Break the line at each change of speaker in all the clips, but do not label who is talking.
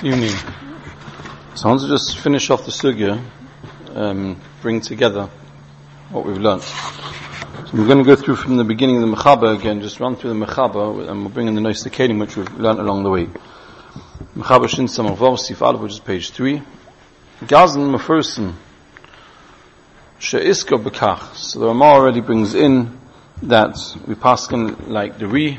Evening. So I want to just finish off the sugya, um, bring together what we've learnt. So we're going to go through from the beginning of the Mechaba again, just run through the Mechaba, and we'll bring in the Nois Kalim, which we've learnt along the way. Mechaba Shin Samavov, Sif Aleph, which is page 3. Gazan Mefersen, She'iska Bekach. So the Ramah already brings in that we pass like the Re,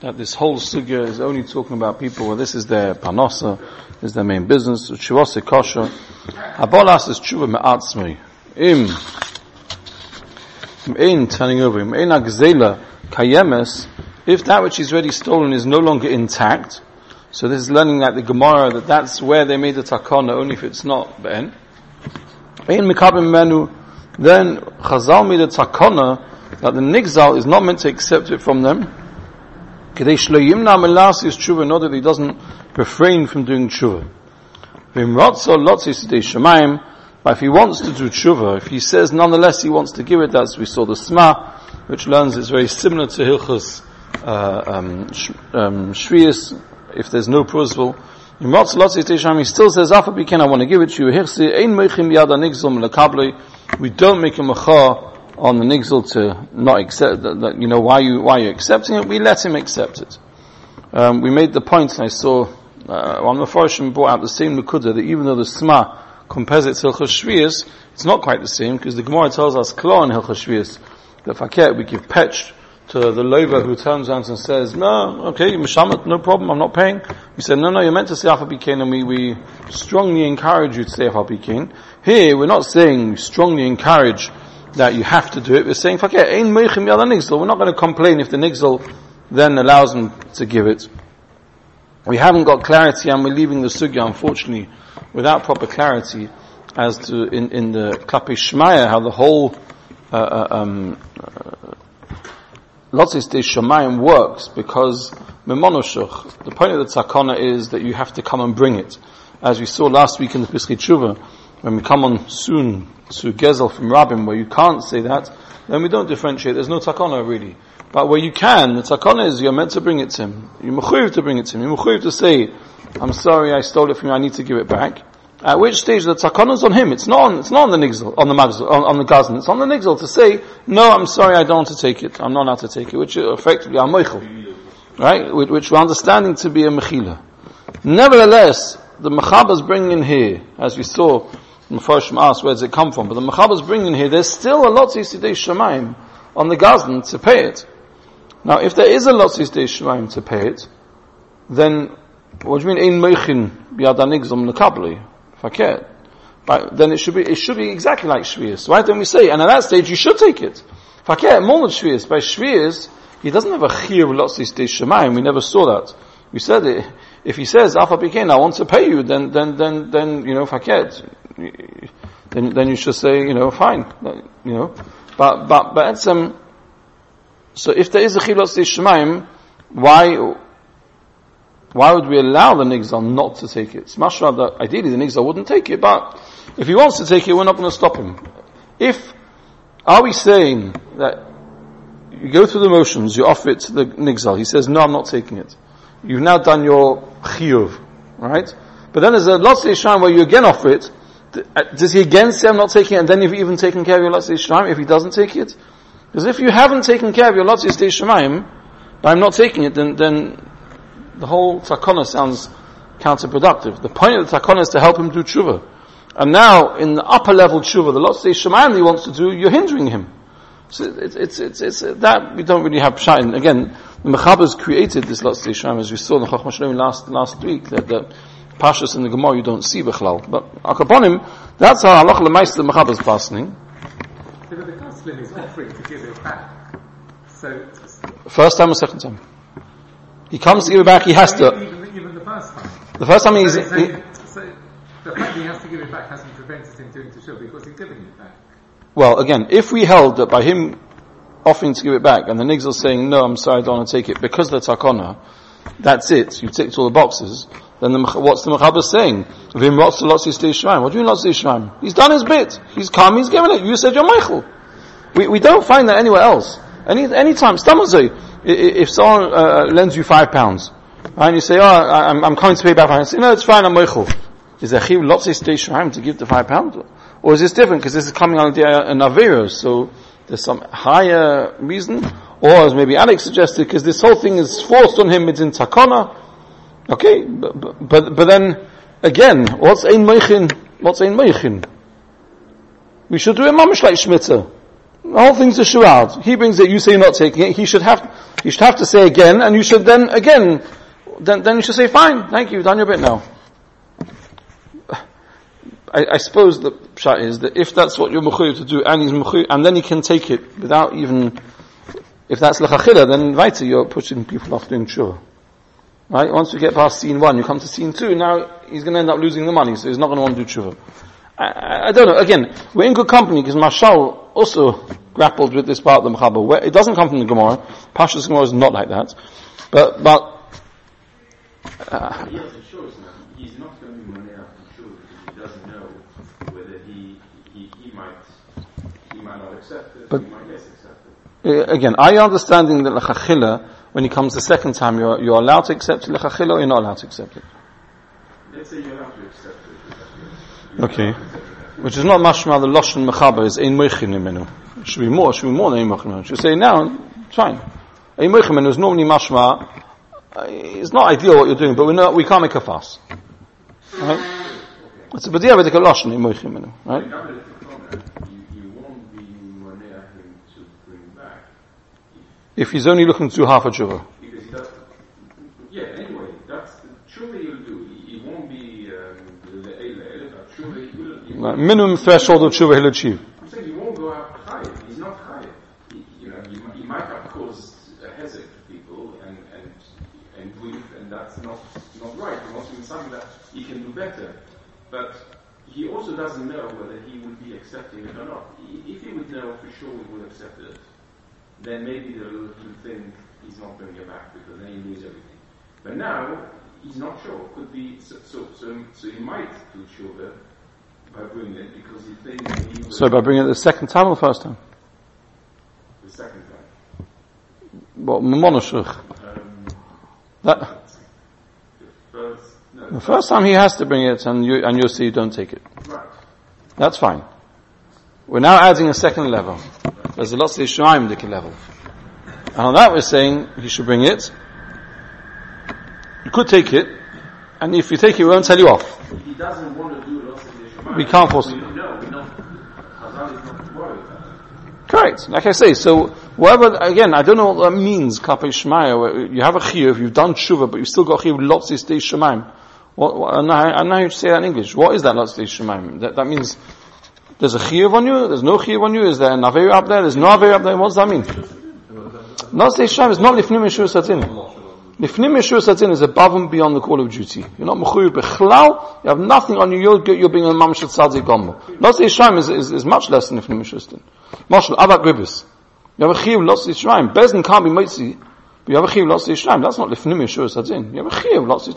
that this whole sugya is only talking about people where this is their panosa, this is their main business, Shivose kosher. Is tshuva me'atzmi. Im, im turning over, im ein agzela kayemes, if that which is already stolen is no longer intact, so this is learning like the Gemara that that's where they made the takana, only if it's not ben. Ein mikabim menu, then Chazal made a takana that the nigzal is not meant to accept it from them, Kedei shlo yimna melasis tshuva, in order that he doesn't refrain from doing tshuva. V'imrotzo lotzis dei shemayim, but if he wants to do tshuva, if he says nonetheless he wants to give it, that's we saw the sma, which learns it's very similar to hilchos uh, um, um, shvius, if there's no principle. Imrotzo lotzis dei shemayim, he still says, afa I want to give it to you, we don't make a machah on the nigzal to not accept that, you know, why you, why you accepting it, we let him accept it. Um, we made the point, and I saw, uh, of the Farshim brought out the same Nukuda, that even though the Sma compares it to Hilchas Shviyas, it's not quite the same, because the Gemara tells us, Klo in Hilchas Shviyas, that Faket, we give petch to the lover who turns around and says, no, okay, Mishamat, no problem, I'm not paying. We said, no, no, you're meant to say Afabikain, and we, we strongly encourage you to say Afabikain. Here, we're not saying we strongly encourage that you have to do it. We're saying, "Fakir, ein meichim yada nigzal." We're not going to complain if the nigzal then allows them to give it. We haven't got clarity, and we're leaving the sugya, unfortunately, without proper clarity as to in, in the klapi shmaya how the whole uh, uh, um, uh, lotzis de shamayim works because memonoshuch. The point of the tzakana is that you have to come and bring it, as we saw last week in the Pischei Tshuva when we come on soon to Gezel from Rabbim, where you can't say that, then we don't differentiate. There's no takana really. But where you can, the takana is you're meant to bring it to him. You're mechuyev to bring it to him. You're mechuyev to say, I'm sorry, I stole it from you, I need to give it back. At which stage the takana is on him. It's not on, it's not on the nigzel, on the magzel, on, on the gazan. It's on the nigzel to say, no, I'm sorry, I don't want to take it. I'm not allowed to take it, which effectively meichel. Right? Which we're understanding to be a mechila. Nevertheless, the mechaba is bringing in here, as we saw, Mepharshim asked, where does it come from? But the Mechaber is bringing here, there's still a Lotzi Sidei Shemaim on the Gazan to pay it. Now, if there is a Lotzi Sidei Shemaim to pay it, then, what do you mean, Ein Meichin Biadanigzom Nekabli? Faket. But then it should be, it should be exactly like Shvius. Why don't we say, and at that stage you should take it. Faket, more than Shvius. By Shvius, he doesn't have a Chir Lotzi Sidei Shemaim, we never saw that. We said it, if he says, Pekin, I want to pay you, then, then, then, then, you know, Faket, then then you should say, you know, fine, you know. But but but it's, um, so if there is a chilos shemaim, why why would we allow the nigzal not to take it? It's much rather ideally the nigzal wouldn't take it, but if he wants to take it, we're not going to stop him. If are we saying that you go through the motions, you offer it to the nigzal, he says, no, I'm not taking it. You've now done your chiyuv, right? But then there's a lot of shine where you again offer it, Uh, does he again say I'm not taking it and then you've even taken care of your Latzis Shemaim if he doesn't take it? Because if you haven't taken care of your Latzis Shemaim, I'm not taking it, then, then the whole takana sounds counterproductive. The point of the takana is to help him do tshuva. And now, in the upper level tshuva, the Latzis Shemaim he wants to do, you're hindering him. So it's, it's, it's, it's, uh, that we don't really have shine. Again, the Mechaber's created this Latzis Shemaim, as we saw in the Chochmah last, last week, that, that Pashas in the Gemara you don't see Bechlal. But Akaponim, that's how Allah the Mechab is passing.
But the is offering to give it back. So,
First time or second time? He comes to give it back, he has to.
even, even the first time.
The first time he's,
So,
he,
so the fact that he has to give it back hasn't prevented him doing teshuva because he's giving it back.
well, again, if we held that by him offering to give it back and the nigzal saying, no, I'm sorry, I don't want to take it because the takona, that's it, you've ticked all the boxes, then the, what's the Mechaber saying? Vim What do you mean Lotzi Shemaim? He's done his bit. He's come, he's given it. You said you're Michael. We, we don't find that anywhere else. Any, any time, if someone uh, lends you five pounds, Right? And you say, oh, I, I'm, I'm coming to pay back. I say, no, it's fine, I'm moichel. Is there chiv of stage to give the five pounds? Or is this different? Because this is coming on the uh, Naviros, so there's some higher reason. Or as maybe Alex suggested, because this whole thing is forced on him, it's in takana. Okay, but, but, but then, again, what's ein meichin? What's ein meichin? We should do a mamish like Shmitzer. The whole thing's a shroud. He brings it, you say you're not taking it. He should have, he should have to say again, and you should then, again, then, then you should say, fine, thank you, done your bit now. I, I suppose the shot is that if that's what you're mechuyev to do, and he's mechuyev, and then he can take it without even, if that's lechachila, then right, you're pushing people off doing tshuva. Right? Once you get past scene one, you come to scene two, now he's going to end up losing the money, so he's not going to want to do tshuva. I, I, don't know. Again, we're in good company because Mashal also grappled with this part of the Mechaber. It doesn't come from the Gemara. Pasha's Gemara is not like that. But, but,
uh, he has a choice now. He's not going to be money out for sure because he doesn't know whether he, he, he might, he might not accept it, but, he might yes accept it.
Uh, again, are you understanding that Lechachila, when he comes the second time, you're, you're allowed to accept Lechachila or you're not allowed to accept it?
Let's say you're allowed to accept it.
Okay. Which is not mashma the lashon mechaber is ein moichin imenu. Should be more. Should be more than ein moichin Should say now. It's fine. Ein moichin imenu is normally mashma. Uh, it's not ideal what you're doing, but we know we can't make a fuss. Right? It's a b'diya v'dik a lashon ein moichin imenu. Right? If he's only looking to do half a tshuva.
Yeah, anyway, that's tshuva you'll do.
minimum threshold of tshuva he'll achieve.
I'm saying he won't go out high. He's not high. He, you know, he, he might have caused a hezek to people and and and grief, and that's not not right. He wants to do something that he can do better, but he also doesn't know whether he would be accepting it or not. If he would know for sure he would accept it, then maybe the little thing he's not going to get back because then he lose everything. But now he's not sure. Could be so so so, so he might do tshuva by bringing it because he thinks he
So by bringing it the second time or the first time?
The second time.
What, Monoshuch?
Um,
that,
the first, no,
the first time he has to bring it and you, and you'll see you don't take it.
right.
That's fine. We're now adding a second level. There's a lot of Shemaim Dikki level. And on that we're saying he should bring it. You could take it, and if you take it, we won't tell you off.
He doesn't want to do lots of Yeshua,
We can't force him.
know, we know. Hazal is not worried about it.
Correct. Like I say, so whatever, again, I don't know what that means, Kapei Shemaya, you have a chiyuv, you've done tshuva, but you've still got chiyuv lots of Shemaim. What, what, I I know how to say that in English. What is that lots of Shemaim? That, that means there's a chiyuv on you, there's no chiyuv on you, is there an aver up there, there's no aver up there, what does that mean? Lots of days Shemaim is not lifnim yeshua satin. Lifnim yeshua satin is above and beyond the call of duty. You're not mechuyev bechlal, you have nothing on you, you're, you're being a mamshat tzadik gomer. Lots of days Shemaim is, is, is much less than lifnim yeshua satin. Marshal, Abat Gribis. You have a chiyuv lots of Yisrael. Bezin can't be mitzi, you have a chiyuv lots Yisrael. That's not lifnim yeshua satin. You have a chiyuv lots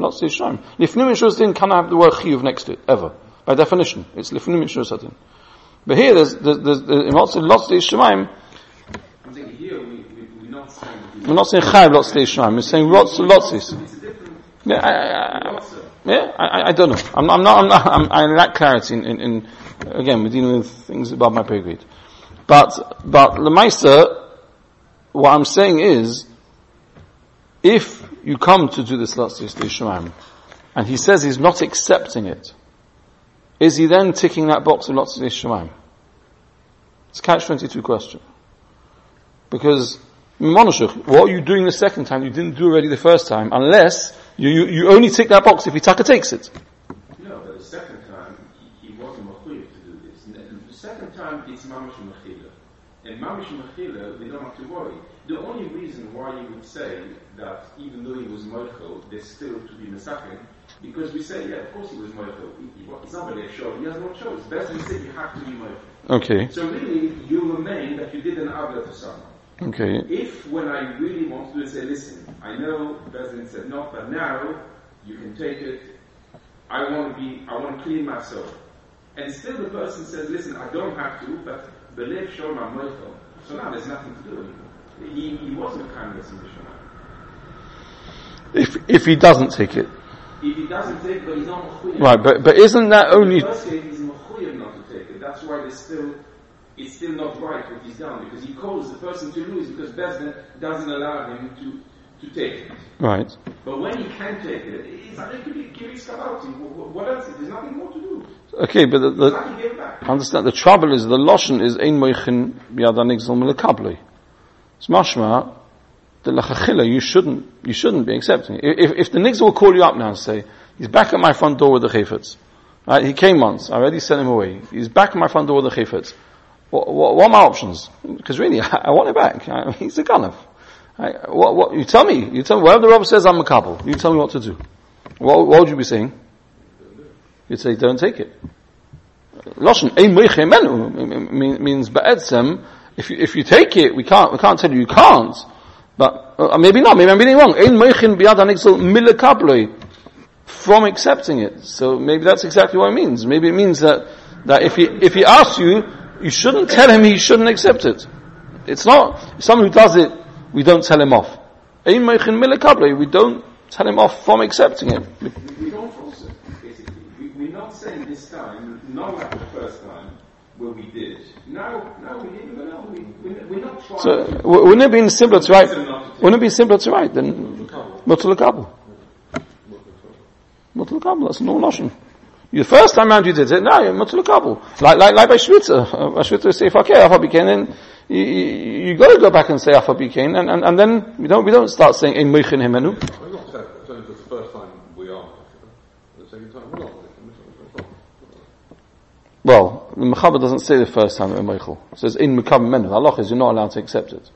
lots. Lifnim yeshua satin cannot have the word chiyuv next to it ever by definition. It's lifnim yeshua satin. But here there's there's, there's, there's in lots of lots of Yisrael.
I'm saying here we, we, we're not saying that he's
We're not saying chayav lots of Yisrael. We're saying lots of lots of.
It's a different
Yeah, I, I, I, yeah, I, I- don't know. I'm, I'm not, I'm not, I'm, I lack clarity in, in, in, again, we're dealing with things above my pay grade. But, but, Lemaisa, what I'm saying is, if you come to do this last Shemam, and he says he's not accepting it, is he then ticking that box of lots of Shemam? It's a catch 22 question. Because, what are you doing the second time you didn't do already the first time, unless you, you, you only tick that box if Itaka takes it.
No, but the second time he, wasn't mechuyev to do this. The second time it's mamish mechila, and mamish mechila we don't have to worry. The only reason why you would say that even though he was moichel, there's still to be mesakin, because we say yeah, of course he was moichel. He, he, it's not really a show. He has no choice. Best we say you have to be moichel.
Okay.
So really, you remain that you did an avla to someone.
Okay.
If when I really want to do it, say, listen, I know President said no, but now you can take it. I want to be, I want to clean myself. And still the person says, listen, I don't have to, but believe show my moichel. So now there's nothing to do anymore. He, he wasn't a kindness in the Shema.
If, if he doesn't take it.
If he doesn't take it, but he's not mechuyev.
Right, but, but isn't that only,
first case, he's mechuyev not to take it. That's why there's still, it's still not right what he's done because he caused the person to lose because Bezdin doesn't allow him to, to take it.
right.
But when he can take it, it's like Kiris Kabauti. What else? There's nothing more to do.
Okay, but the, the,
like he gave it back.
understand, the trouble is the Loshen is ein moichin biad anigzal melekabloi. It's mashma, the lachachila, you shouldn't, you shouldn't be accepting. If, if the nigz will call you up now and say, he's back at my front door with the chayfetz. Right, he came once, I already sent him away. He's back at my front door with the chayfetz. What, what, what are my options? Because really, I, want it back. I he's a gunner. Right, what, what, you tell me, you tell me, whatever the Rabbi says I'm a couple, you tell me what to do. What, what would you be saying? You'd say, don't take it. Loshen, means ba'etzem, if you, if you take it, we can't, we can't tell you you can't, but, uh, maybe not, maybe I'm being wrong. Ein moichin biyad anixel milekabloi, from accepting it. So maybe that's exactly what it means. Maybe it means that, that if he, if he asks you, you shouldn't tell him he shouldn't accept it. It's not, someone who does it, we don't tell him off. Ein moichin milekabloi, we don't tell him off from accepting it.
We, we don't force it, basically. We, we're not saying this time, not like the first time, where we did. Now, now we didn't even know. We, we, we're not trying
So,
to...
wouldn't it be simpler to write, wouldn't it be simpler to write than Mutal Kabul? Mutal Kabul, that's a normal notion. The first time round you did it, now you're Mutal Like, like, like by Shvitza. Uh, By Shvitza say, okay, Alpha Bikain, then you, you, you gotta go back and say Alpha Bikain, and, and, and then we don't, we don't start saying Ein Meichin Himenu.
We're not saying, saying that the first time we are, the second time we're not.
Well, the Mechaber doesn't say the first time we're Meichel. It says in Mekab Menu. The Allah is you're not allowed to accept it.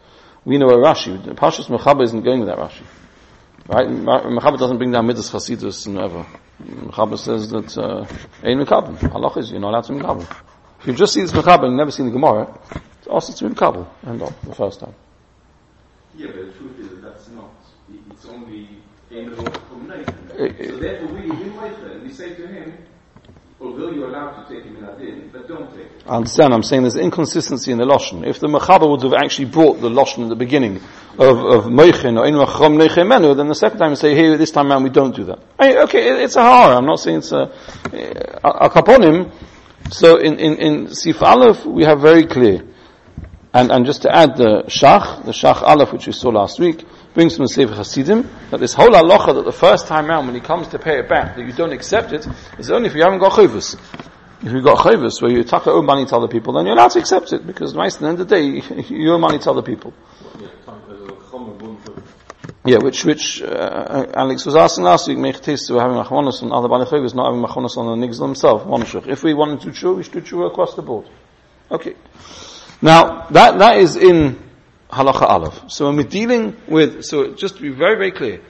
We know a Rashi. The Pashas Mechaber isn't going with that Rashi. Right? Mechaber doesn't bring down Midas Chasidus and whatever. Mechaber says that, uh, Ein Mekab. Allah is you're not allowed to Mekab. If you just see this Mechaber and never seen the Gemara, it's also to Mekab. End of, the first time.
Yeah, but the truth is that that's not. It's only in the from Nathan.
Eh, eh.
So therefore, we in Nathan, we say to him, although you're allowed to take him in Adin, but don't take it.
I understand, I'm saying there's inconsistency in the Lashon. If the Mechaber would have actually brought the Lashon in the beginning of, of Moichin or Ein Machrom Neichem Menu, then the second time you say, hey, this time around we don't do that. Okay, it- it's a hara, I'm not saying it's a, a kaponim. So in, in, in Sif Aleph, we have very clear. And, and just to add the Shach, the Shach Aleph, which we saw last week, brings from the Sefer Hasidim, that this whole halacha that the first time round when he comes to pay it back, that you don't accept it, is only if you haven't got chayvus. If you've got chayvus, where you take your own money to other people, then you're allowed to accept it, because nice at the end of the day, you owe money to other people.
Yeah,
which, which, uh, Alex was asking last week, Mechtis, were having machonos on other Bali not having machonos on the one shuk. If we wanted to chew, we should chew across the board. Okay. Now, that, that is in halacha aleph. So when we're dealing with, so just to be very, very clear,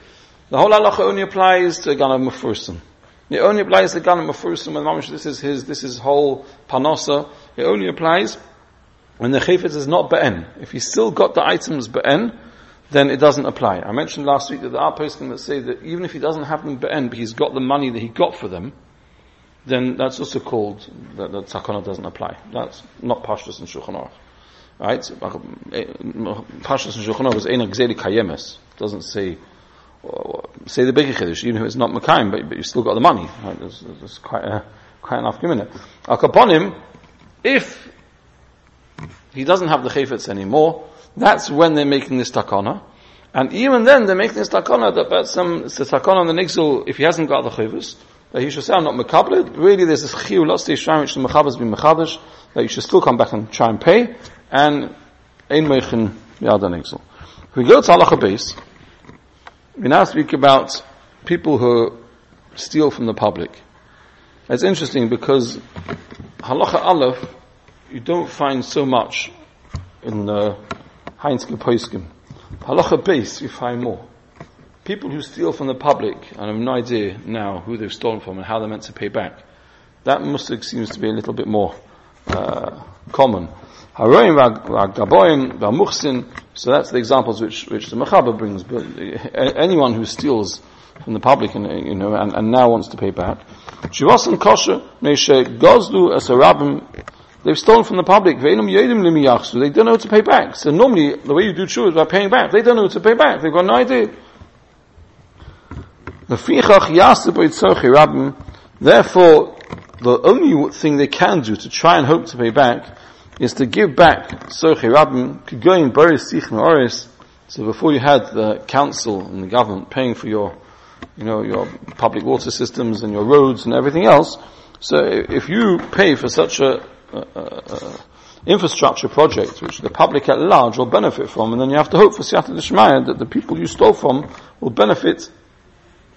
the whole halacha only applies to a gun of. It only applies to gun of mafursim, and mamish, this is his, this is whole panosa. It only applies when the chayfetz is not be'en. If he's still got the items be'en, then it doesn't apply. I mentioned last week that there are posting that say that even if he doesn't have them be'en, but he's got the money that he got for them, then that's also called, that, that takana doesn't apply. That's not pashtus and shulchan aruch. Right? Pashtus and shulchan is ein gzeli kayemes. Doesn't say, say the bigger chiddush, even if it's not makayim, but, but you still got the money. Right? There's, there's quite a, quite enough given it. Akaponim, if he doesn't have the chayfetz anymore, that's when they're making this takana. And even then, they're making this takana that some, it's the takana on the nixel, if he hasn't got the chayfetz, that he should say, I'm not mekablet. Really, there's this chiyu, lots of shrine which the mechabas been mechadish, that you should still come back and try and pay, and ein meichen yada nixel. If we go to halacha base, we now speak about people who steal from the public. It's interesting because halacha aleph, you don't find so much in the Heinzke Poiskim. Halacha base, you find more. People who steal from the public, and I have no idea now who they've stolen from and how they're meant to pay back. That must seems to be a little bit more uh, common. Haroim v'agaboim v'muchsin. So that's the examples which which the Mechaber brings. But uh, anyone who steals from the public and you know and, and now wants to pay back. Kosher gozlu. They've stolen from the public. They don't know how to pay back. So normally the way you do tshuva is by paying back. They don't know how to pay back. They've got no idea. Therefore, the only thing they can do to try and hope to pay back is to give back tzorchi rabbim, kigoyin boris sich oris. So before you had the council and the government paying for your, you know, your public water systems and your roads and everything else, so if you pay for such a, a, a, infrastructure project which the public at large will benefit from, and then you have to hope for siyata d'shmaya that the people you stole from will benefit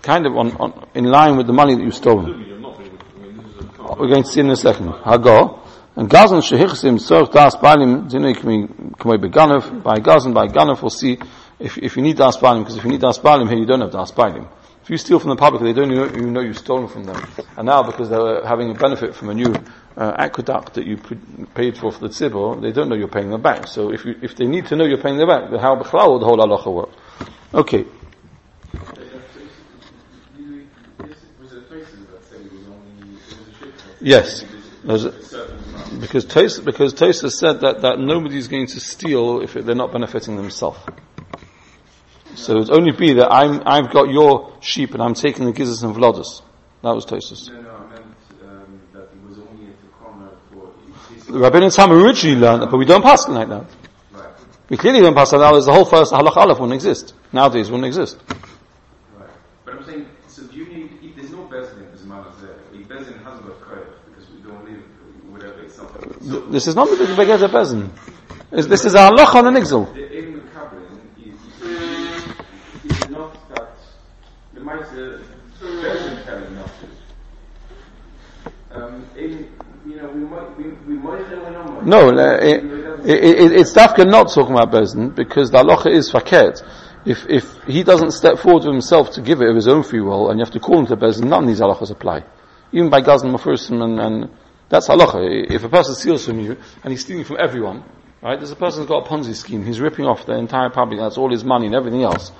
kind of on, on, in line with the money that you've stolen.
You're not being, I mean, this is a car.
We're going to see in a second. Hago. And Gazan shehichsim tzorch das balim dinoi k'moi. By Gazan, by Ganov, we'll see if, if you need das because if you need das here, you don't have das. If you steal from the public, they don't even know you've stolen from them. And now, because they're having a benefit from a new uh, aqueduct that you paid for for the tzibor, they don't know you're paying them back. So if you, if they need to know you're paying them back, then how b'chlal will the whole halacha work? Okay.
Was it places that say it was only, it was a?
Yes. There's a-
Certain amount.
Because Tosa, because Tosa said that, that nobody's going to steal if they're not benefiting themselves. So it would only be that I'm, I've got your sheep and I'm taking the gizzards and vlodas. That was Tosa's.
No, no, I meant um, that it was only at the corner for.
The Rabbeinu Tam originally learned that, but we don't pass it like that.
Right,
We clearly don't pass it like that. There's the whole first halach aleph wouldn't exist. Nowadays wouldn't exist.
right. But I'm saying, so do you need, if there's no Bezdin, as man there, if Bezdin hasn't got koyach, because we don't live, whatever, it's not. So
This is not the Beged Bezin. This is a halach on the nixel.
the Kabbalah not that the Maisa Bezdin telling not to. Um, in, you know, we might, we, we might have an number.
No, it, it, it, it's Dafka not talking about Bezin because the halacha is faket. If, if he doesn't step forward of himself to give it of his own free will and you have to call him to Bezin, none of these halachas apply. Even by Gazan Mafursim and, and that's halacha. If a person steals from you and he's stealing from everyone, right, there's a person who's got a Ponzi scheme, he's ripping off the entire public, that's all his money and everything else.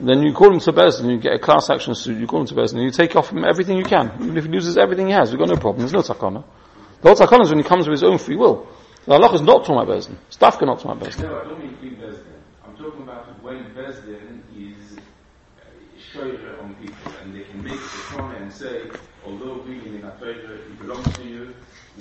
Then you call him to Bezin, you get a class action suit, you call him to Bezin, and you take off him everything you can. Even if he loses everything he has, we've got no problem, there's no takana. The whole takana is when he comes with his own free will. The halacha is not talking about Bezin. Staff cannot talk about Bezin.
No, I don't mean Bezdin. I'm talking about when Bezdin is shoyer on people and they can make a comment and say, although we in a treasure, it belongs to you,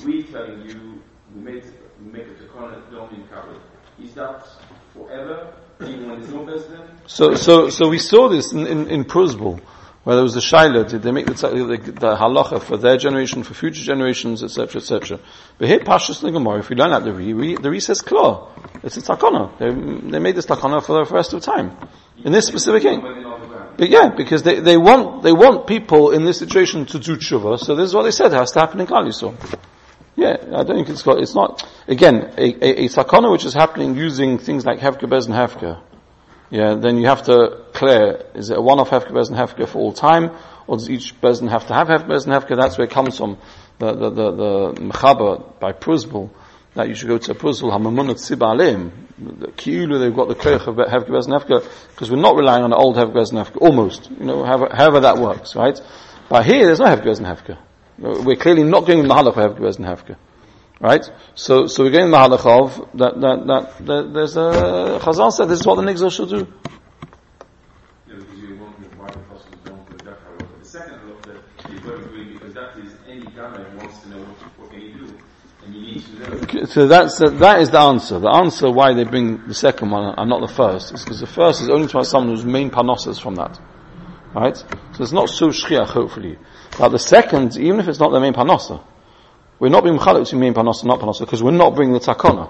we telling you, we make, we make a comment, don't be covered. Is that forever, even when there's no Bezdin?
So, so, so we saw this in, in, in Prusbul, where there was the Shaila, did they make the, the, the halacha for their generation, for future generations, etc., etc. But here, Pashas Negamor, if we learn that the Re, the Re says klar. It's a takana. They, they made this takana for the rest of time. In this specific thing. But yeah, because they, they want, they want people in this situation to do tshuva, so this is what they said has to happen in Klal Yisrael. Yeah, I don't think it's got, it's not, again, a, a, a sakana which is happening using things like Hefka Bez and Hefka. Yeah, then you have to clear, is it a one-off Hefka Bez and Hefka for all time, or does each Bezin have to have Hefka Bez and Hefka? That's where it comes from, the, the, the, the Mechaber by Pruzbul, that you should go to Pruzbul, Hamamunat Tziba Alim, The kiulu, they've got the Koyach of Hefka Bez and Hefka, because we're not relying on the old Hefka Bez and Hefka, almost, you know, however, however that works, right? But here, there's no Hefka Bez and Hefka. We're clearly not going in the halach of Hefka Bez and Hefka. Right? So, so we're getting the halach of that, that, that, that there's a, Chazal said this is what the nigzal should do.
To to to
So that's, the, that is the answer. The answer why they bring the second one and not the first is because the first is only to someone whose main panosas from that. Right? So it's not so shchiach, hopefully. But the second, even if it's not the main panosa, we're not being mechalek between main panosa not panosa because we're not bringing the takana.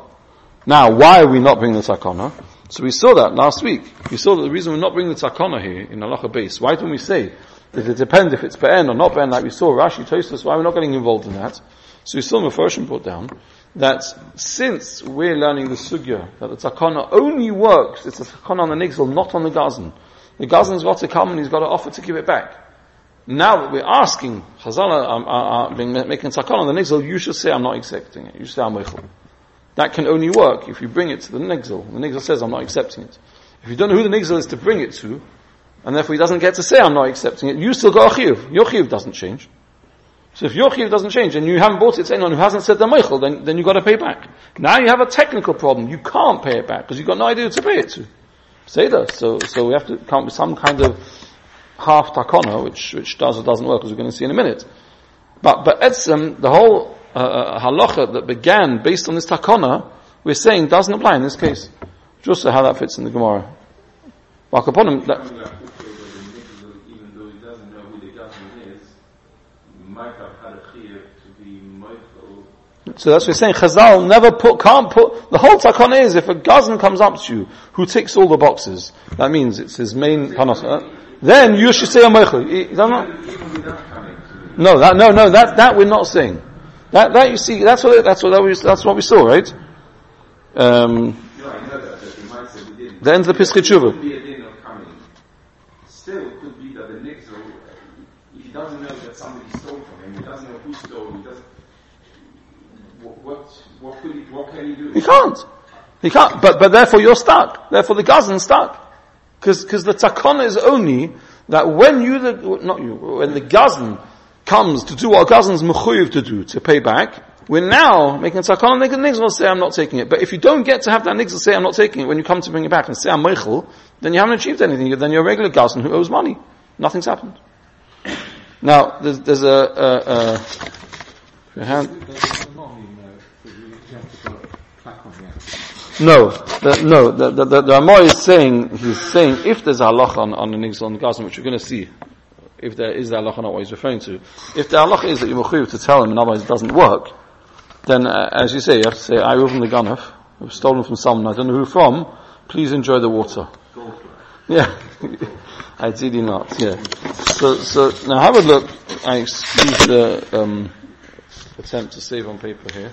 Now, why are we not bringing the takana? So we saw that last week. We saw that the reason we're not bringing the takana here in halacha base. Why don't we say that it depends if it's be'en or not be'en, like we saw Rashi Tosfos, why we're not getting involved in that? So we saw Mephoshim brought down that since we're learning the sugya, that the takana only works, it's a takana on the nigzel, not on the gazan. The gazan's got to come and he's got to offer to give it back. Now that we're asking, Chazal are, are, are being, making takana on the nigzel, you should say, I'm not accepting it. You should say, I'm meichel. That can only work if you bring it to the nigzel. The nigzel says, I'm not accepting it. If you don't know who the nigzel is to bring it to, and therefore he doesn't get to say, I'm not accepting it, you still got a chiyuv. Your chiyuv doesn't change. So if your chiyuv doesn't change, and you haven't bought it to anyone who hasn't said the meichel, then, then you've got to pay back. Now you have a technical problem. You can't pay it back, because you've got no idea to pay it to. Say that. So, so we have to come with some kind of half takana, which, which does or doesn't work, as we're going to see in a minute. But, but etzem, the whole uh, uh, halacha that began based on this takana, we're saying doesn't apply in this case. Just how that fits in the Gemara. Bakaponim, that,
Coming like this way where the nigzel, even though he doesn't know who the government is, might have had a chiyuv to be mindful.
So that's what we're saying. Chazal never put, can't put, the whole takana is if a gazan comes up to you who ticks all the boxes, that means it's his main panos, uh, then you should say a meichel. No, that, no, no, that, that we're not saying. That, that you see, that's what, that's what, that we, that's what we saw, right? Um,
didn't.
The
Pischei
Tshuva.
Still, could be that the nigzel, if he doesn't know that somebody stole from him, he doesn't know who stole, he doesn't, what, what, what could he, what can he do?
he can't. He can't, but, but therefore you're stuck. Therefore the gazan's stuck. Cause, cause the takana is only that when you, the, not you, when the gazan comes to do what a gazan's mechuyev to do, to pay back, we're now making a takana, make a nigzel say I'm not taking it. But if you don't get to have that nigzel say I'm not taking it, when you come to bring it back and say I'm meichel, then you haven't achieved anything. Then you're a regular gazan who owes money. Nothing's happened. Now, there's, there's a, a, a, if you have-
There's a long in there that you you have to put a plaque on the end.
No, the, no, the, the, the, the is saying, he's saying, if there's a halacha on, on nigzel on Gazan, which we're going to see, if there is the halacha, not what he's referring to, if the halacha is that you're mechuyev to tell him and otherwise it doesn't work, then, uh, as you say, you have to say, I opened the ganaf, I've stolen from someone, I don't know who from, please enjoy the water. Yeah. I Ideally not, yeah. So, so, now have a look, I excuse the, um, attempt to save on paper here.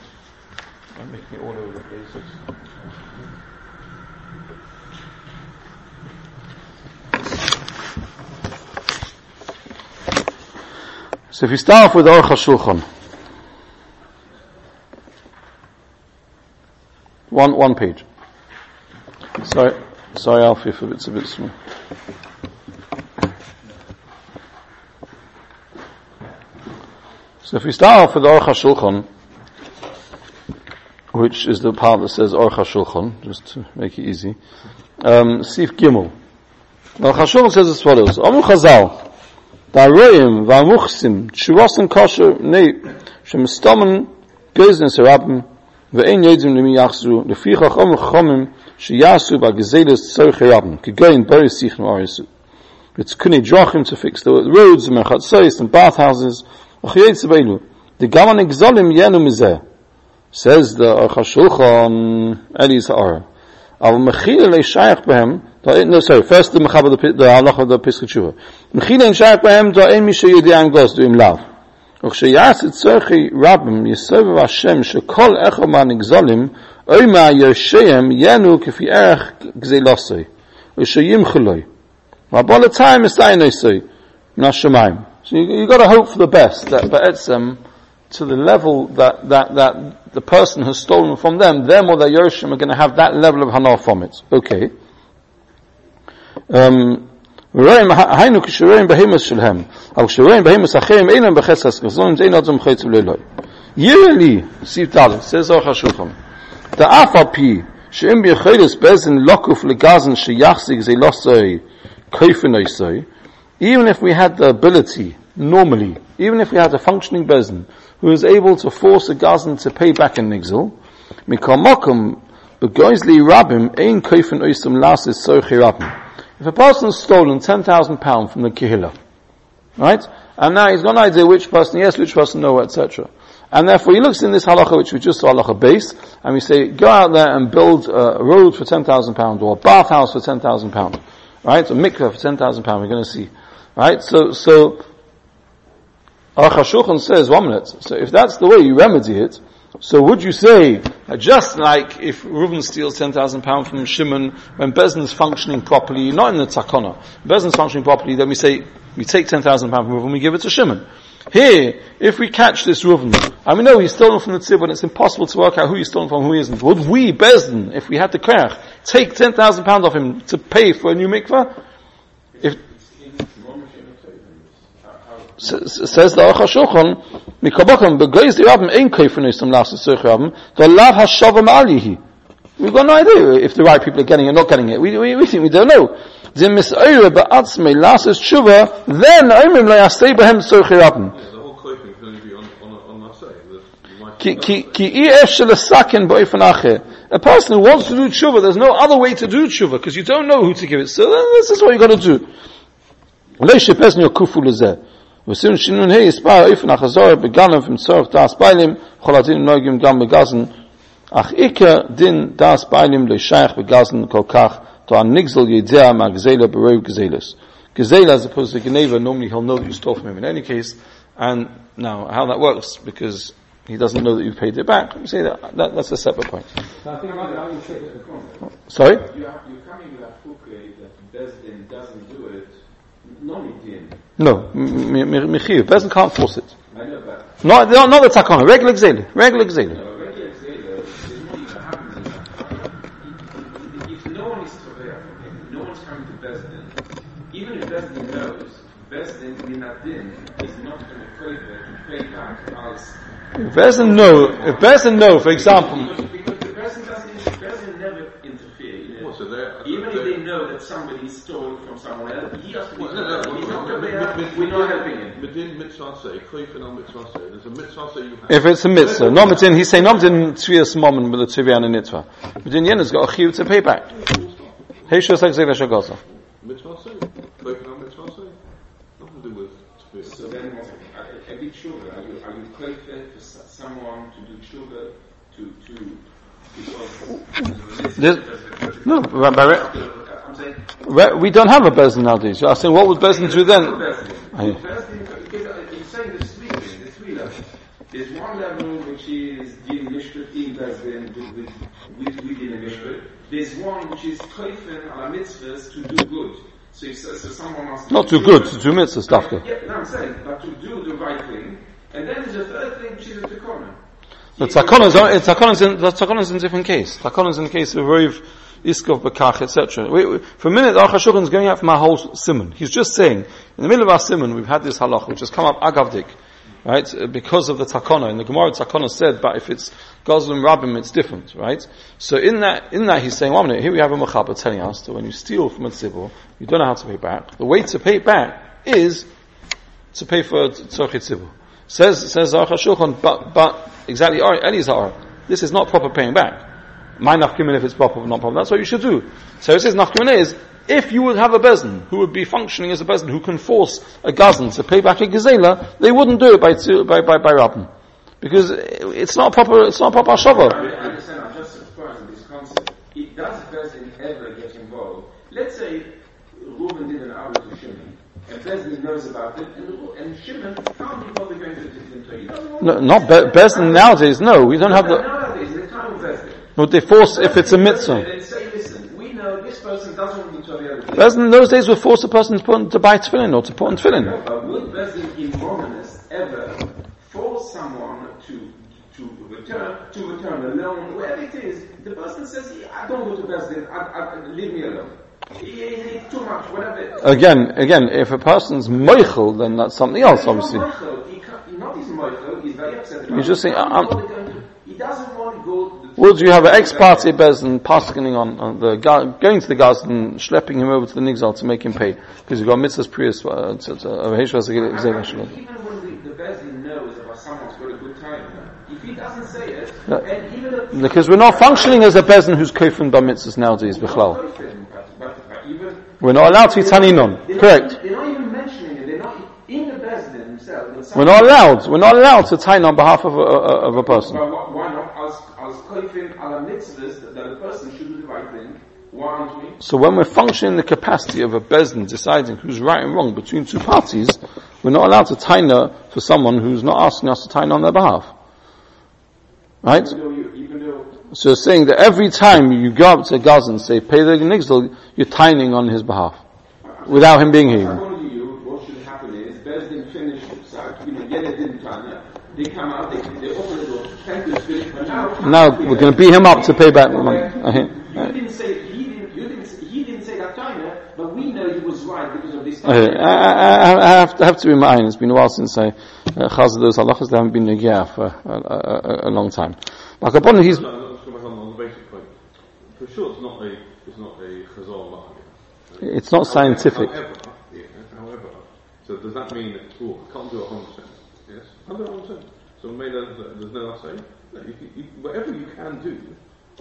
I'm making it all over the place. So if you start off with Aruch HaShulchan, one, one page. Sorry, sorry Alfie if it's a bit small. So if we start off with Aruch HaShulchan, which is the part that says Orcha Shulchan, just to make it easy. Um, Sif Gimel. Now Shulchan says as follows, Amr Chazal, Daroyim, Vamuchsim, Tshuvasim Kosher, Nei, Shemistomen, Gezen Serabim, Ve'en Yedim Lemi Yachzu, Lefichach Amr Chomim, Shiyasu Ba'gezelis Tzor Cherabim, Kegoyin Beri Sichin Orisu. It's Kuni Jochim to fix the roads, and Mechatzais, and bathhouses, Ochietz Beinu. The Gavan Exolim Yenu Mizeh. Says the Chashulchan Elis Ha'ara. Av mechila le shayach behem, no sorry, first the mechaba, the, the halach of the Pischei Tshuva. Mechila in shayach behem, do ein mishe yedian gos, do im lav. וכשיעש את צורכי רבים יסבב השם שכל אחד מהנגזלים אימה ירשיהם ינו כפי ערך גזילוסי ושימחלוי. רבו לציים מסיינסי מן השמיים. So you, you got to hope for the best, that, but it's, um, to the level that, that, that the person has stolen from them, them or their Yerushim are going to have that level of hana from it. Okay. Um, ורואים, היינו כשרואים בהימוס שלהם, אבל כשרואים בהימוס אחרים אינם בחסס כזון, זה אין עוד זמחי צבלי Yearly, סעיף ד', says אורך השולחן, דאף על פי שאם ביכולס בזן לוקוף לגזן שיחזיק זה לא סוי, כיפן איסוי, even if we had the ability, normally, even if we had a functioning bezin who is able to force a gazan to pay back an nigzel, mikamokum begoizli rabim ein kofen oisum lasis sochi rabim. If a person has stolen ten thousand pounds from the kihila, right, and now he's got an idea which person yes, which person no, etc. And therefore he looks in this halacha which we just saw halacha base, and we say go out there and build a road for ten thousand pounds or a bathhouse for ten thousand pounds, right, a mikveh for ten thousand pounds. We're going to see. Right? So, so, Aruch HaShulchan says, one minute, so if that's the way you remedy it, so would you say, just like if Reuben steals 10,000 pounds from Shimon, when Bezin is functioning properly, not in the Takana, Bezin is functioning properly, then we say, we take 10,000 pounds from Reuben, we give it to Shimon. Here, if we catch this Reuven, and we know he's stolen from the tzibur, and it's impossible to work out who he's stolen from, who he isn't, would we, Bezdin, if we had to krach, take 10,000 pounds off him to pay for a new mikveh? If, says the Aruch HaShulchan, Mikabokam, begoiz the Rabbim ain't kaifen istam last Surch Rabbim, the lav hashavam alihi. We've got no idea if the right people are getting it or not getting it. We, we, we think we don't know. din mis'oire ba'atzmei lasis tshuva, then oimim lo yastei behem
the you might
Ki, ki, ki EF shelasakin bo'ifan. A person who wants to do tshuva, there's no other way to do tshuva, because you don't know who to give it. So this is what you gotta do. לא ישפס ניר כופו לזה. ועשינו שינון ה' הספר איפן החזור בגנב עם צורך דאס ביילים, בכל הדין נוהגים גם בגזן, אך עיקר דין דאס ביילים לא שייך בגזן כל כך, to הנגזל ידע מהגזלה ברוב גזלס. Gazela as opposed to Geneva, normally he'll know that you stole from him in any case, and now how that works, because he doesn't know that you paid it back, we say that, that that's a separate point.
So I think about it, how you should it.
Sorry?
You are, you're coming with a fukre that Bezdin doesn't do it, non-Indian.
no, Michiv, Bezin can't force it.
Know.
Not, not, not the takana, regular Gazela, regular Gazela.
No, regular Xela, uh, even happens in that. If, no one is Tovea from him, no one's coming to Bezdin, even if Bezdin knows, Bezdin Minadin is not going to pay back as
If Bezin know, if Bezin know, for example,
because, because the person doesn't, Bezdin never interfere. You know.
Well, so they're-
Even if
they're-
they know that somebody stole from someone else, he has to be.
Well, no, no,
He's not Tovea,
mid-
we're not helping him.
Within mitzvah say, on mitzvah there's a mitzvah say you have.
if it's a mitzvah, not mitzvah, he's saying not mitzvah tzvias moment with a tzivya and a mitzvah. But in Yena's got a chiyuv to pay back. Heishos like Zeva Shagosa.
Mitzvah say, clothing on mitzvah say. Nothing to do with tefillah.
So then, a, big tshuva, are you, are you qualified for someone to do tshuva to, to, because,
This- No, by, by,
I'm saying,
Re- We don't have a Bezin nowadays. You're asking what would Bezin do then? Aye.
He's uh, saying there's three things, there's three levels. There's one level which is Din Mishput in Bezdin with, with, with, within the. There's one which is Koifen ala mitzvahs to do good. So, if, so, so someone must
Not too good, to do mitzvah stuff.
Yeah, no, I'm saying, but to do the right thing. And then there's a third thing which is.
The takonas, are- it's takonas in, the takonas in a different case. Takonas in the case of Rov, Iskov, Bekach, etc. For a minute, Aruch is going out from our whole simon. He's just saying, in the middle of our simon, we've had this halach, which has come up agavdik, right? Because of the takona. In the Gemara, takona said, but if it's Goslim Rabbim, it's different, right? So in that, in that he's saying, one minute, here we have a mechaber telling us that when you steal from a tzibur, you don't know how to pay back. The way to pay back is to pay for tzorchit tzibur. Says, says Aruch but, but, exactly, Elizar, this is not proper paying back. My nafkimin if it's proper or not proper, that's what you should do. So it says nafkimin is, if you would have a bezin who would be functioning as a bezin who can force a gazan to pay back a gazela, they wouldn't do it by, by, by, by Rabbin. Because it's not proper, it's not proper
I
shava.
understand, I'm just surprised at this concept. It does Bezdin ever get involved? Let's say Reuben did an hour to Shimon, and Bezdin knows about it, and, and Shimon can't be bothered going to the Tinto. He doesn't want
No, not be- bezin nowadays, no, we don't have the,
Nowadays, in the time
no, they force, if it's a mitzvah.
Say, listen, we know this person doesn't want to the other thing.
In those days would force a person to, put, to buy tefillin or to put on tefillin.
But would Bezdin in Romanus ever force someone to to return to return a loan, wherever it is? The person says, I don't go to Bezdin, I, I, leave me alone. Too much, whatever.
Again, again, if a person's moichel, then that's something else, obviously.
He's not Michael. He can't, not his He's very upset.
You're just saying, I'm-
He doesn't want to go. to-
Would you have an ex parte bezin paskening on, on the going to the and schlepping him over to the nigzal to make him pay because you've got mitzvahs prius uh, to to uh, Heshvas Gilei Shulchan.
Even when the, the Bezdin knows about someone's got a good time, if he doesn't say it,
Yeah.
and even if
because we're not functioning as a bezin who's kofin by mitzvahs nowadays bichlal.
But, but, but even
We're not allowed to be taninon.
They're
Correct.
They're not even mentioning it. They're not in the Bezdin themselves.
We're not allowed. We're not allowed to tain on behalf of a, of a person.
Well, why- why not? As as koifin ala mitzvahs that, that the person should do the right thing. Why aren't we?
So when we're functioning in the capacity of a bezin deciding who's right and wrong between two parties, we're not allowed to taina for someone who's not asking us to taina on their behalf. Right?
Even though you, even
So saying that every time you go up to Gaz and say, pay the nixel, you're tining on his behalf. Without him being here.
according to you, what should happen is Bezdin finished the site. You know, get it didn't plan They come out. They, they open the door. Thank you, Spirit. Now,
Now we're going to beat him up to pay back the money.
You
Okay.
didn't say he didn't. You didn't. say- He didn't say that China, but we know he was right because of this.
Okay. I, I, I have to, I have to be mine. It's been a while since I uh, chazed those halachas. They haven't been a for a, a, a, a long time. But Kabbalah, he's
No, let's go back on, the basic point. For sure, it's not a it's not a chazal.
It's not scientific.
However, yeah, however, so does that mean that oh, I can't do it 100%? Yes, 100%. So maybe there's, there's no say. No, you, you, whatever you can do,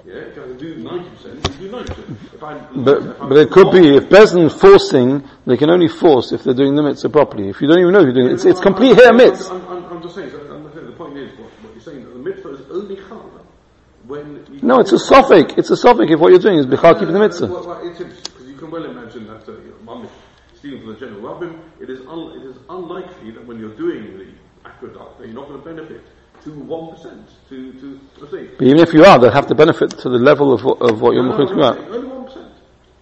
yeah, if I do 90%, do 90%. If I,
But,
if
but it could be, if Bezdin forcing, they can only force if they're doing the mitzvah properly. If you don't even know if you're doing it, it's, it's complete or miss.
I'm, I'm, just saying, so I'm saying the point is, what, what you're saying, that the mitzvah is only chal when you
No, it's a suffix. It's a suffix if what you're doing is b'chal keeping the mitzvah.
Well, well, it's because you can well imagine that uh, you know, stealing from the general rabbin. It is un, it is unlikely that when you're doing the aqueduct that you're not going to benefit to one percent. To to let's
But even if you are, they'll have to benefit to the level of, what- of what you're
no, no,
looking
no,
at.
only one percent.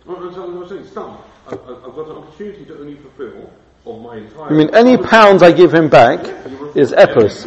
I'm saying some. I- I- I've got an opportunity to only fulfil of my entire.
I mean, any pounds I give him back is epos.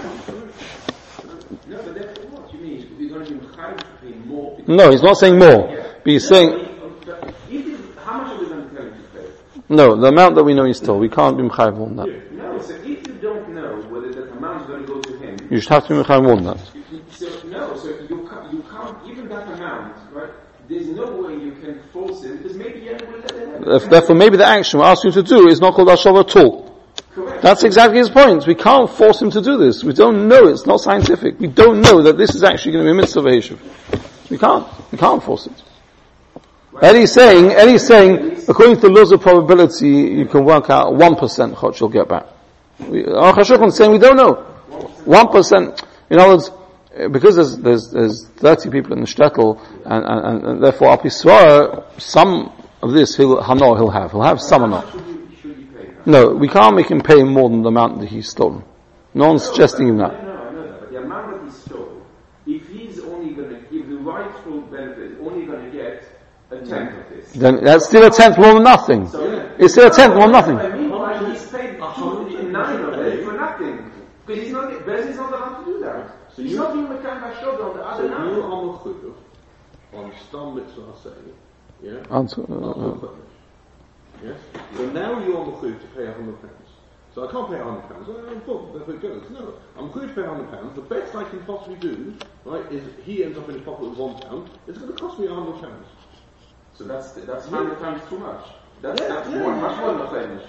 No, but what? You mean we're going to be chayav more?
No, he's not saying more. But he's saying, uh,
But if how much are we going to tell him to pay?
no, the amount that we know he stole, we can't be mechayiv on that.
No, so if you don't know whether that amount is going to go to him,
You should have to be mechayiv on that.
you- you- so no, so you can't, you can't, even that amount, right? There's no way you can force him because maybe you will let it happen.
If- Therefore, maybe the action we're asking you to do is not called Ashov at all.
Correct.
That's exactly his point. We can't force him to do this. We don't know. It's not scientific. We don't know that this is actually going to be a mitzvah v'heshiv. We can't. We can't force it. Eddie's saying, Eddie's saying, according to the laws of probability, you can work out 1% chotch you'll get back. We- Aruch HaShulchan is saying we don't know. 1%. In other words, because there's, there's, there's 30 people in the shtetl, and, and, and, therefore Al some of this he'll, Hano he'll have. He'll have some or not.
Should you, should you pay him?
No, we can't make him pay more than the amount that he's stolen. No one's suggesting him that.
no, I know that, but the amount that he stole, if he's only going to give the rightful benefit, only going to get a tenth of this.
Then that's still a tenth more than nothing. It's still a tenth more than nothing.
I mean, why he's paid two, nine of it for nothing? Because he's not, Bez is not allowed to do that.
So
he's
you-
not even Mekan Bashod on the
So
other
you
nine.
are mechuyev on stam mitzvah say, yeah.
Answer, uh,
Not on purpose. Yes? So now you are mechuyev to pay a hundred pounds. So I can't pay a hundred pounds. Oh, boom, there it goes. No, I'm mechuyev to pay a hundred pounds. The best I can possibly do, right, is he ends up in his pocket with one pound. It's going to cost me a hundred pounds.
So that's, that's 100 times too much. That's,
Yeah,
that's
yeah,
more,
yeah.
much more than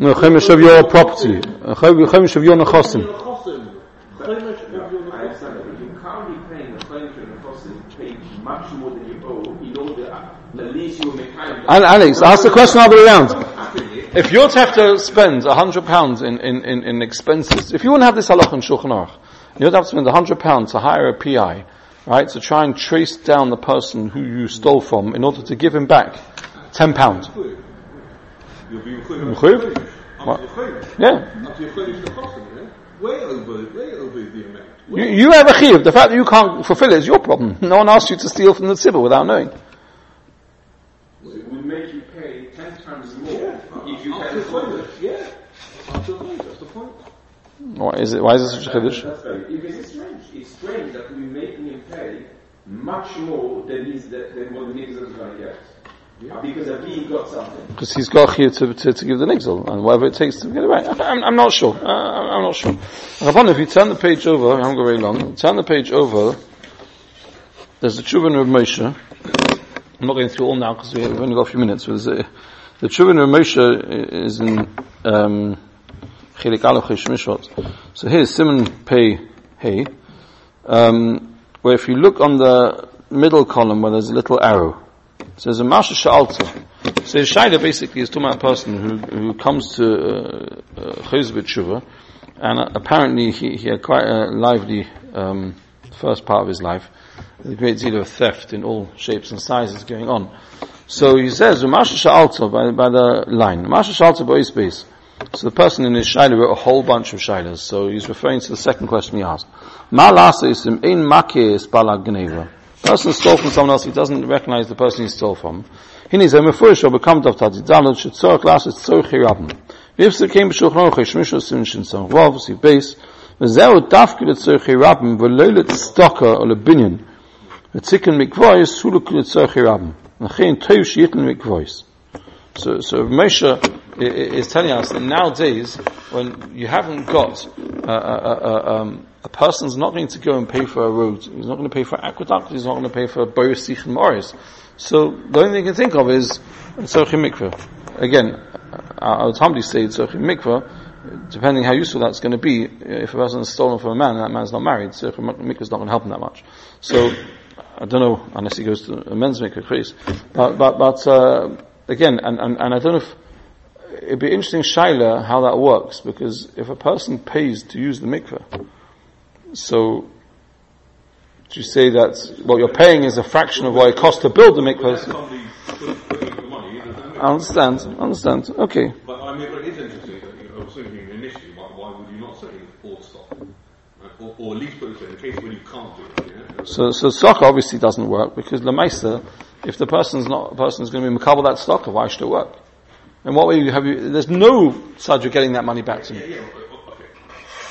No, chemish of your property. Uh, chemish of your nechosim.
You're chosim. Chemish of your
I understand that, but you can't be paying the Flemish and the Kosim pay much more than you owe in order at least you will make time.
And Alex, ask the question the way around. If you'd have to spend a hundred pounds in, in, in, in expenses, if you wouldn't have this halach in Shulchan Aruch, you'd have to spend a hundred pounds to hire a PI, right, to try and trace down the person who you stole from in order to give him back ten pounds.
You'll be mechuyev.
Mechuyev? What?
Up to.
Yeah.
Up to your chodesh the chosim, yeah? Way over, way over the amount.
You, you have a chiv. The fact that you can't fulfill it is your problem. Hmm. No one asked you to steal from the tzibur without knowing.
so it would make you pay 10 times more if you
Up
had
to
a
your
chodesh.
chodesh, yeah. Up to your chodesh, that's the point.
Why is it? Why is it such a chiddush?
That's it's strange. It's strange that we're making him pay much more than he's, than, than what the niggas are going to get. Because
he's got here to, to, to give the nixel, and whatever it takes to get it back. I'm, I'm not sure. Uh, I'm not sure. Rabban, if you turn the page over, I haven't got very long, turn the page over, there's the Chuvin of Moshe. I'm not going through all now because we've only got a few minutes. But a, the Chuvin of Moshe is in, um, Chilik Aleph Mishot. So here's Simon Pei Hey, um, where if you look on the middle column where there's a little arrow, it says a Masha Sha'alta. So Shaila basically is talking about a person who, who comes to uh, uh, Tshuva, and uh, apparently he, he had quite a lively um, first part of his life. There's a great deal of theft in all shapes and sizes going on. So he says, Masha Sha'alta, by, by the line, Masha Sha'alta by space. So the person in his Shaila wrote a whole bunch of Shailas, so he's referring to the second question he asked. Ma lasa isim ein makeh is gneva person stole from someone else, he doesn't recognize the person he stole from. He needs a mefurish or become of tadi. Dalad should tzorach lashes tzorach If Vifse came b'shulchan aruch shmishu simshin sam rov si base vezeu dafke le tzorach hirabim v'lo le tztaka or le binyan v'tzikin mikvois suluk le tzorach hirabim v'chein tov sheyitin mikvois. So, so Moshe is telling us that nowadays, when you haven't got uh, uh, uh, uh um, a person's not going to go and pay for a road, he's not going to pay for aqueduct, he's not going to pay for Boris Sich and Morris. So the only thing you can think of is Tzorchim Mikveh. Again, I would humbly say Tzorchim Mikveh, depending how useful that's going to be, if a person is stolen from a man and that man's not married, Tzorchim Mikveh is not going to help him that much. So, I don't know, unless he goes to a men's mikveh, Chris. But, but, but, uh, again, and, and, and I don't know if, it'd be interesting, Shaila, how that works, because if a person pays to use the mikveh, so, do you say that what you're paying is a fraction of what it costs to build the mikveh?
Somebody put, put in the money, there's no
I understand, I understand, okay.
But I mean, but it is interesting that you, I was thinking initially, why, why would you not say all stock? Right? Or, or at least put it in case when you can't do it. Yeah?
So, so soccer obviously doesn't work, because Lemaisa, if the person's not, a person's going to be makabel that stock, why should it work? And what way you have you, there's no side you're getting that money back to
Yeah,
me.
yeah, but,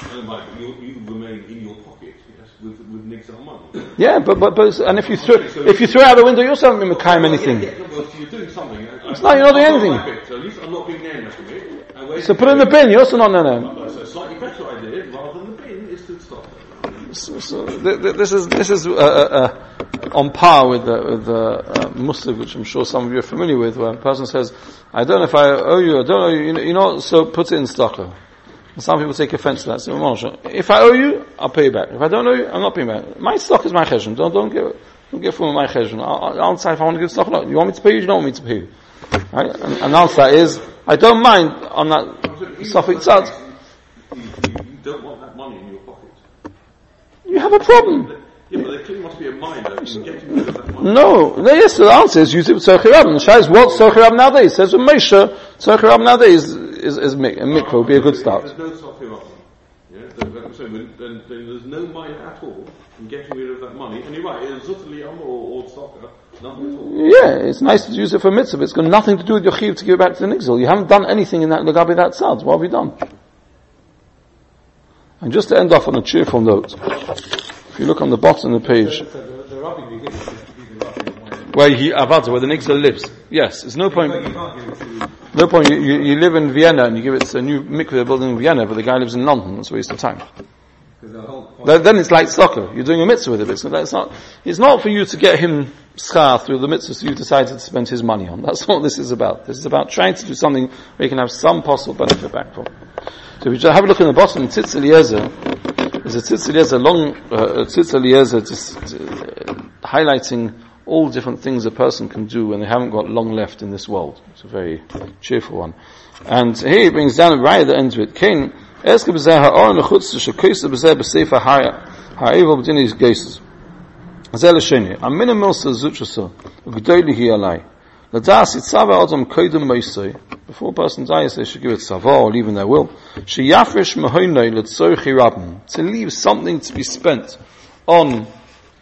okay. Never you, you remain in your pocket, yes, with, with Nixon money.
Yeah, but, but, but, and if you throw, if you throw it out the window, you also haven't been Makayim anything.
Yeah, yeah, well, so you're doing something. It's
not, you're not doing anything.
bit, so at least I'm not being next to me.
So put it in the bin, you're also not, no, no.
So a slightly better idea, rather than the bin, is to stop.
So, so th- th- this is, this is, uh, uh, uh, on par with the, with the, uh, Muslim, which I'm sure some of you are familiar with, where a person says, I don't know if I owe you, I don't know you, you know, you know so put it in stocker. And some people take offense to that. So, "Moshe, if I owe you, I'll pay you back. If I don't owe you, I'm not paying back. My stock is my cheshon. Don't, don't give, don't give from my cheshon. I'll, I'll decide if I want to give stock or not. You want me to pay you, you don't want me to pay you. Right? And, and the answer is, I don't mind on that suffix tzad.
You, you, you don't want that money in your pocket.
You have a problem.
Yeah, but there clearly must be a mind getting rid of that money.
No, no, yes, the answer is use it with Tzorchi Rabban. The Shai is what Tzorchi Rabban nowadays? Says with Moshe, Tzorchi Rabban nowadays is, is, mik- a mikvah would be a good start.
There's no here, yeah, then, then, then, there's no mind at all in getting rid of that money. And you're right, it's utterly um, or, or soccer, nothing at all.
Yeah, it's nice to use it for mitzvah, it's got nothing to do with your chiv to give it back to the nixel. You haven't done anything in that Lagabi that tzad. What have you done? And just to end off on a cheerful note, if you look on the bottom of the page,
So the, the robbing you give it to be the robbing one.
where he, Avada, where the nixel lives. Yes, there's no point, No point, you, you, you live in Vienna and you give it a new mikveh building in Vienna, but the guy lives in London, that's a waste of time.
the.
Then, it's like soccer. You're doing a mitzvah with it. It's, that's not, it's not for you to get him schar through the mitzvah so you decided to spend his money on. That's what this is about. This is about trying to do something where you can have some possible benefit back from. So if you just have a look in the bottom, Tzitz Eliezer, there's a Tzitz Eliezer, long, uh, Tzitz Eliezer just uh, highlighting all different things a person can do when they haven't got long left in this world. It's a very cheerful one. And here he brings down right at the end of it, Cain, Eske b'zeh ha'oren l'chutz shekoyse b'zeh b'sefer ha'evel b'dinis geises. זה לשני, המינה מילסה זוטרסה, וגדולי היא עליי. לדעת יצב האדם קודם מייסי, before a person dies they should give it tzava or leave in their will, שיפרש מהוינוי לצורכי רבן, to leave something to be spent on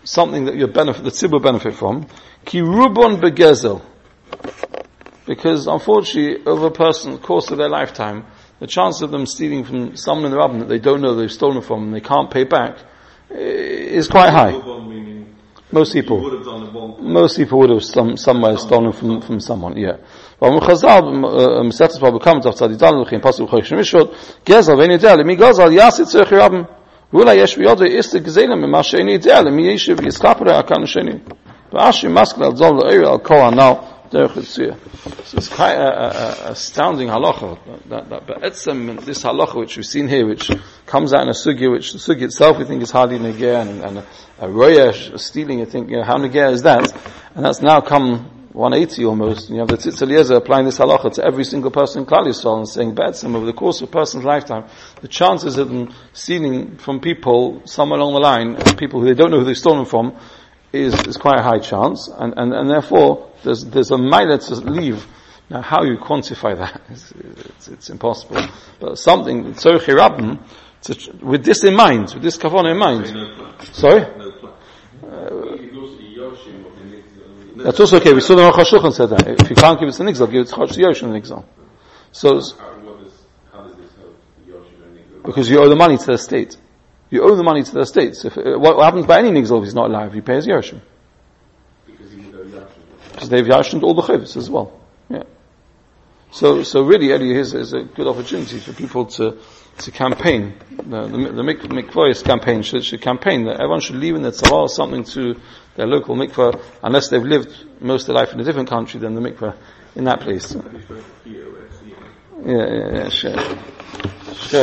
something that you benefit, the tzibur benefit from. Ki rubon begezel. Because unfortunately, over a person, the course of their lifetime, the chance of them stealing from someone in the rabbin that they don't know they've stolen from and they can't pay back eh, is quite high. Most people. Most people would have some, somewhere stolen from, from someone, yeah. Um, uh, um, Gezel, Mi Gezel, Rabbin, ואולי יש ביודו איסטר גזלם ממה שאין יודע למי ישב יסקפר הכאן השני. ואשי מסקל על זול לעיר על כל הנ"ל דרך יציאה. So it's quite a, a, a astounding halacha, that, that, but etzem, this halacha which we've seen here, which comes out in a sugya, which the sugya itself we think is hardly negeh, and, and a, a royesh, a stealing, you think, you know, how negeh is that? And that's now come 180 almost, and you have the Tzitz Eliezer applying this halacha to every single person in Klal Yisrael and saying, Be'etzem, over the course of a person's lifetime, the chances of them stealing from people, somewhere along the line, people who they don't know who they've stolen from, is, is quite a high chance, and, and, and therefore, there's, there's a mile to leave. Now, how you quantify that, it's, it's, it's impossible. But something, Tzorchi Rabban, with this in mind, with this kavanah in mind.
No.
Sorry?
No plan.
That's also okay. We saw the Aruch HaShulchan said that. If you can't give it to Nigzal, give it to Chosh Yosh and Nigzal. So,
How, what is, how does this help Yoshim and Nico?
because you owe the money to the state. You owe the money to the state. So if, uh, what, happens by any Nigzal if he's not alive? He pays
Because
Yoshim.
he would have Yoshim.
Because they've Yoshim all the Chivs as well. Yeah. So, so really, Eddie, here's, is a good opportunity for people to, to campaign. The, the, the mik- mikvahist campaign should, should campaign that everyone should leave in their tzavah something to their local mikvah, unless they've lived most of their life in a different country than the mikvah in that place.
At least for POS, yeah.
Yeah, yeah, yeah, sure. Sure.